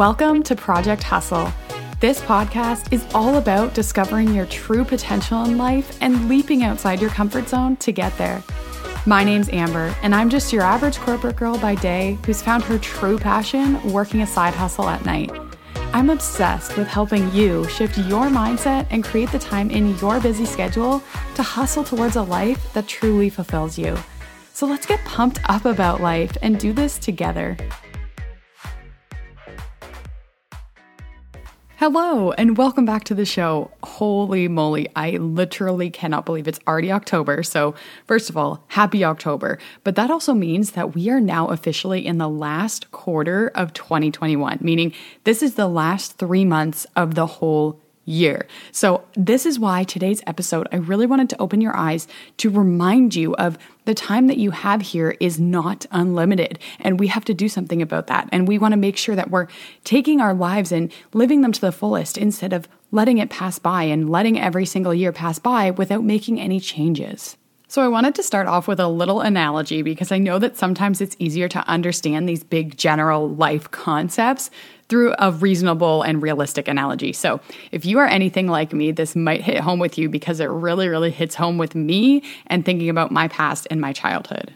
Welcome to Project Hustle. This podcast is all about discovering your true potential in life and leaping outside your comfort zone to get there. My name's Amber, and I'm just your average corporate girl by day who's found her true passion working a side hustle at night. I'm obsessed with helping you shift your mindset and create the time in your busy schedule to hustle towards a life that truly fulfills you. So let's get pumped up about life and do this together. Hello, and welcome back to the show. Holy moly, I literally cannot believe it's already October. So, first of all, happy October. But that also means that we are now officially in the last quarter of 2021, meaning this is the last three months of the whole year. So, this is why today's episode, I really wanted to open your eyes to remind you of the time that you have here is not unlimited. And we have to do something about that. And we want to make sure that we're taking our lives and living them to the fullest instead of letting it pass by and letting every single year pass by without making any changes. So, I wanted to start off with a little analogy because I know that sometimes it's easier to understand these big general life concepts through a reasonable and realistic analogy. So, if you are anything like me, this might hit home with you because it really, really hits home with me and thinking about my past and my childhood.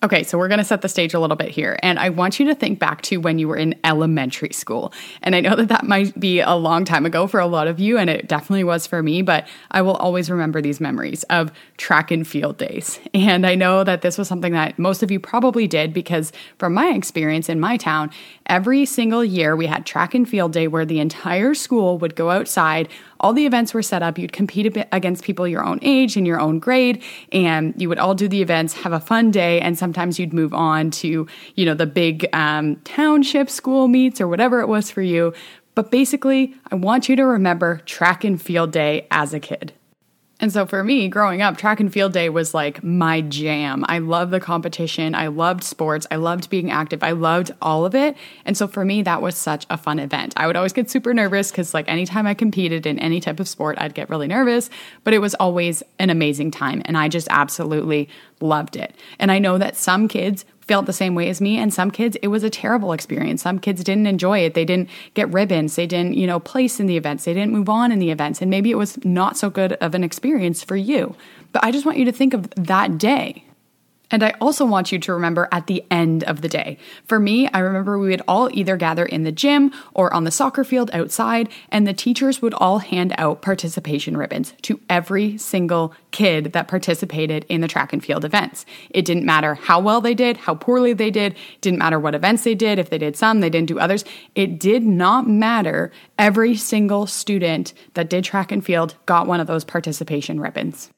Okay, so we're going to set the stage a little bit here. And I want you to think back to when you were in elementary school. And I know that that might be a long time ago for a lot of you, and it definitely was for me, but I will always remember these memories of track and field days. And I know that this was something that most of you probably did because, from my experience in my town, every single year we had track and field day where the entire school would go outside all the events were set up. You'd compete against people your own age and your own grade, and you would all do the events, have a fun day, and sometimes you'd move on to, you know, the big um, township school meets or whatever it was for you. But basically, I want you to remember track and field day as a kid. And so for me, growing up, track and field day was like my jam. I loved the competition. I loved sports. I loved being active. I loved all of it. And so for me, that was such a fun event. I would always get super nervous because, like, anytime I competed in any type of sport, I'd get really nervous, but it was always an amazing time. And I just absolutely loved it. And I know that some kids felt the same way as me. And some kids it was a terrible experience. Some kids didn't enjoy it. They didn't get ribbons. They didn't you know place in the events. They didn't move on in the events. And maybe it was not so good of an experience for you. But i just want you to think of that day and I also want you to remember at the end of the day. For me, I remember we would all either gather in the gym or on the soccer field outside, and the teachers would all hand out participation ribbons to every single kid that participated in the track and field events. It didn't matter how well they did, how poorly they did, didn't matter what events they did, if they did some, they didn't do others. It did not matter. Every single student that did track and field got one of those participation ribbons.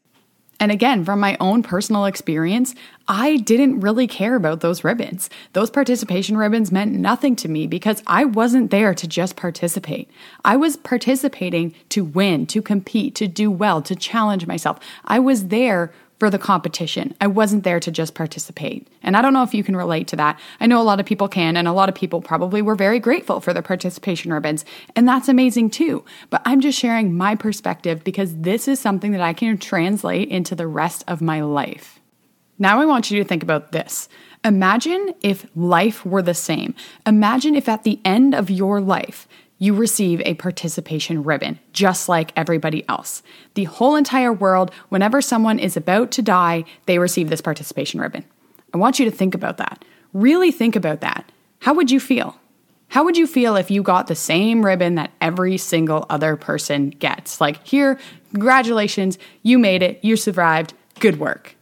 And again, from my own personal experience, I didn't really care about those ribbons. Those participation ribbons meant nothing to me because I wasn't there to just participate. I was participating to win, to compete, to do well, to challenge myself. I was there for the competition. I wasn't there to just participate. And I don't know if you can relate to that. I know a lot of people can, and a lot of people probably were very grateful for the participation ribbons, and that's amazing too. But I'm just sharing my perspective because this is something that I can translate into the rest of my life. Now I want you to think about this. Imagine if life were the same. Imagine if at the end of your life, you receive a participation ribbon, just like everybody else. The whole entire world, whenever someone is about to die, they receive this participation ribbon. I want you to think about that. Really think about that. How would you feel? How would you feel if you got the same ribbon that every single other person gets? Like, here, congratulations, you made it, you survived, good work.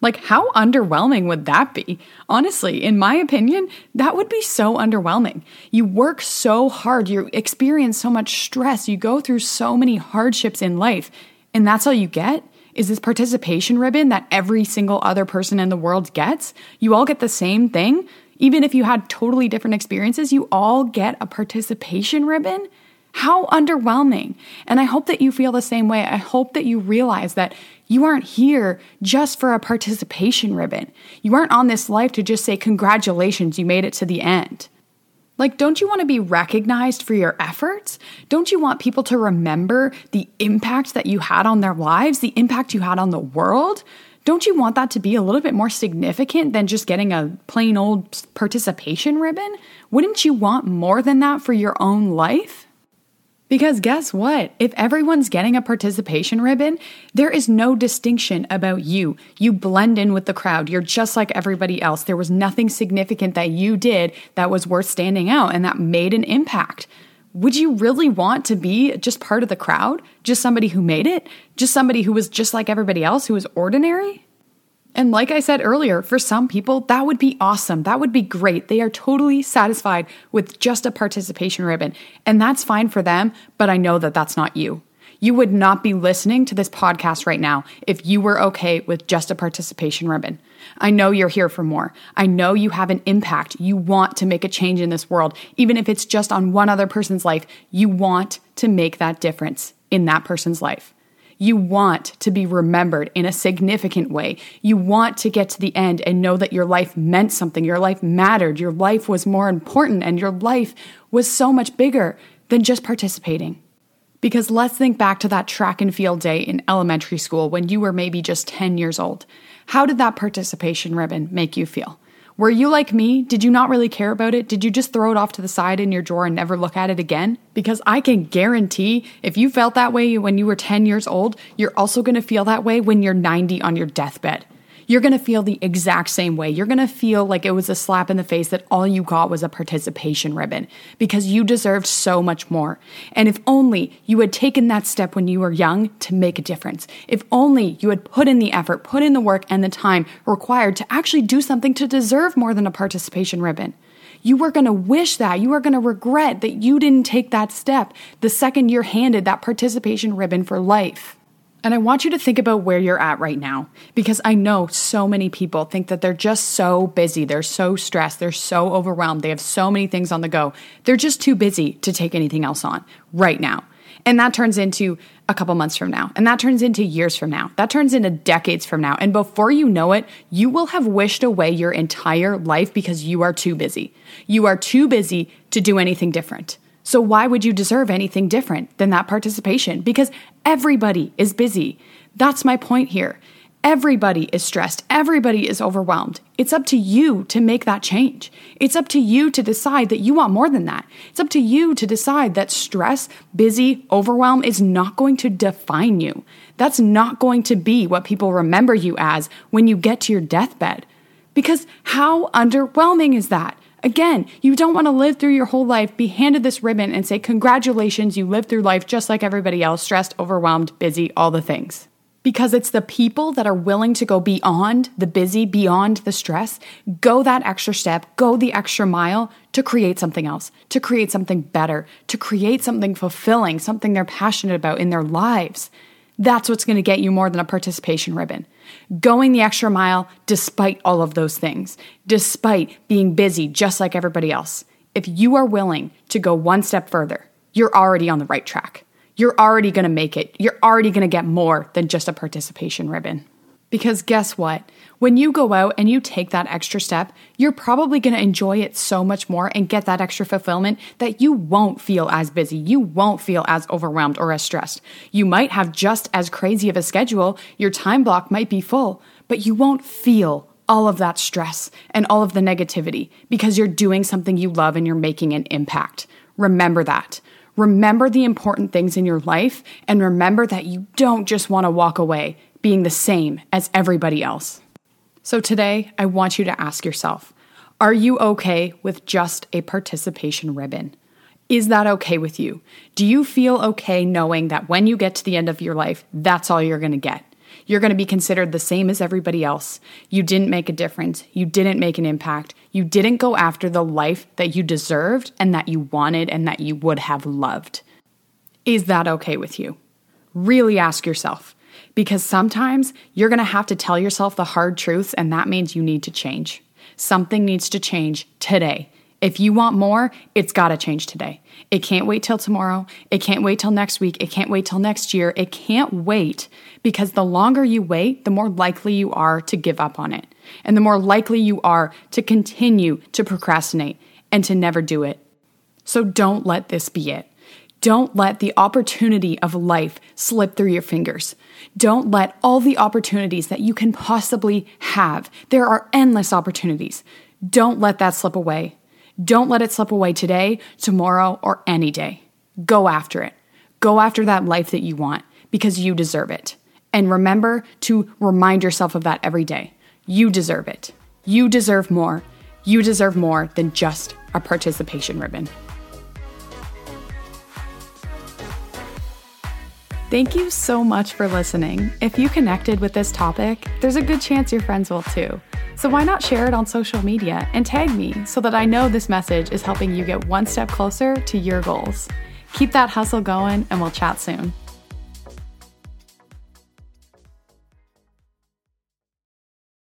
Like, how underwhelming would that be? Honestly, in my opinion, that would be so underwhelming. You work so hard, you experience so much stress, you go through so many hardships in life, and that's all you get? Is this participation ribbon that every single other person in the world gets? You all get the same thing? Even if you had totally different experiences, you all get a participation ribbon? How underwhelming. And I hope that you feel the same way. I hope that you realize that you aren't here just for a participation ribbon. You aren't on this life to just say, Congratulations, you made it to the end. Like, don't you want to be recognized for your efforts? Don't you want people to remember the impact that you had on their lives, the impact you had on the world? don't you want that to be a little bit more significant than just getting a plain old participation ribbon? Wouldn't you want more than that for your own life? Because guess what? If everyone's getting a participation ribbon, there is no distinction about you. You blend in with the crowd. You're just like everybody else. There was nothing significant that you did that was worth standing out and that made an impact. Would you really want to be just part of the crowd? Just somebody who made it? Just somebody who was just like everybody else, who was ordinary? And like I said earlier, for some people, that would be awesome. That would be great. They are totally satisfied with just a participation ribbon. And that's fine for them, but I know that that's not you. You would not be listening to this podcast right now if you were okay with just a participation ribbon. I know you're here for more. I know you have an impact. You want to make a change in this world. Even if it's just on one other person's life, you want to make that difference in that person's life. You want to be remembered in a significant way. You want to get to the end and know that your life meant something, your life mattered, your life was more important, and your life was so much bigger than just participating. Because let's think back to that track and field day in elementary school when you were maybe just 10 years old. How did that participation ribbon make you feel? Were you like me? Did you not really care about it? Did you just throw it off to the side in your drawer and never look at it again? Because I can guarantee if you felt that way when you were 10 years old, you're also gonna feel that way when you're 90 on your deathbed you're going to feel the exact same way. You're going to feel like it was a slap in the face that all you got was a participation ribbon because you deserved so much more. And if only you had taken that step when you were young to make a difference. If only you had put in the effort, put in the work and the time required to actually do something to deserve more than a participation ribbon you are going to wish that. You are going to regret that you didn't take that step the second you're handed that participation ribbon for life. And I want you to think about where you're at right now because I know so many people think that they're just so busy, they're so stressed, they're so overwhelmed, they have so many things on the go. They're just too busy to take anything else on right now. And that turns into a couple months from now. And that turns into years from now. That turns into decades from now. And before you know it, you will have wished away your entire life because you are too busy. You are too busy to do anything different. So, why would you deserve anything different than that participation? Because everybody is busy. That's my point here. Everybody is stressed. Everybody is overwhelmed. It's up to you to make that change. It's up to you to decide that you want more than that. It's up to you to decide that stress, busy, overwhelm is not going to define you. That's not going to be what people remember you as when you get to your deathbed. Because how underwhelming is that? Again, you don't want to live through your whole life, be handed this ribbon, and say, Congratulations, you lived through life just like everybody else, stressed, overwhelmed, busy, all the things. Because it's the people that are willing to go beyond the busy, beyond the stress, go that extra step, go the extra mile to create something else, to create something better, to create something fulfilling, something they're passionate about in their lives. That's what's going to get you more than a participation ribbon. Going the extra mile despite all of those things, despite being busy just like everybody else. If you are willing to go one step further, you're already on the right track. You're already going to make it. You're already going to get more than just a participation ribbon. Because guess what? When you go out and you take that extra step, you're probably going to enjoy it so much more and get that extra fulfillment that you won't feel as busy. You won't feel as overwhelmed or as stressed. You might have just as crazy of a schedule. Your time block might be full, but you won't feel all of that stress and all of the negativity because you're doing something you love and you're making an impact. Remember that. Remember the important things in your life and remember that you don't just want to walk away being the same as everybody else. So today, I want you to ask yourself Are you okay with just a participation ribbon? Is that okay with you? Do you feel okay knowing that when you get to the end of your life, that's all you're to get? You're to be considered the same as everybody else. You didn't make a difference. You didn't make an impact. You didn't go after the life that you deserved and that you wanted and that you would have loved. Is that okay with you? Really ask yourself because sometimes you're going to have to tell yourself the hard truths, and that means you need to change. Something needs to change today. If you want more, it's got to change today. It can't wait till tomorrow. It can't wait till next week. It can't wait till next year. It can't wait because the longer you wait, the more likely you are to give up on it. And the more likely you are to continue to procrastinate and to never do it. So don't let this be it. Don't let the opportunity of life slip through your fingers. Don't let all the opportunities that you can possibly have, there are endless opportunities. Don't let that slip away. Don't let it slip away today, tomorrow, or any day. Go after it. Go after that life that you want because you deserve it. And remember to remind yourself of that every day. You deserve it. You deserve more. You deserve more than just a participation ribbon. Thank you so much for listening. If you connected with this topic, there's a good chance your friends will too. So why not share it on social media and tag me so that I know this message is helping you get one step closer to your goals? Keep that hustle going, and we'll chat soon.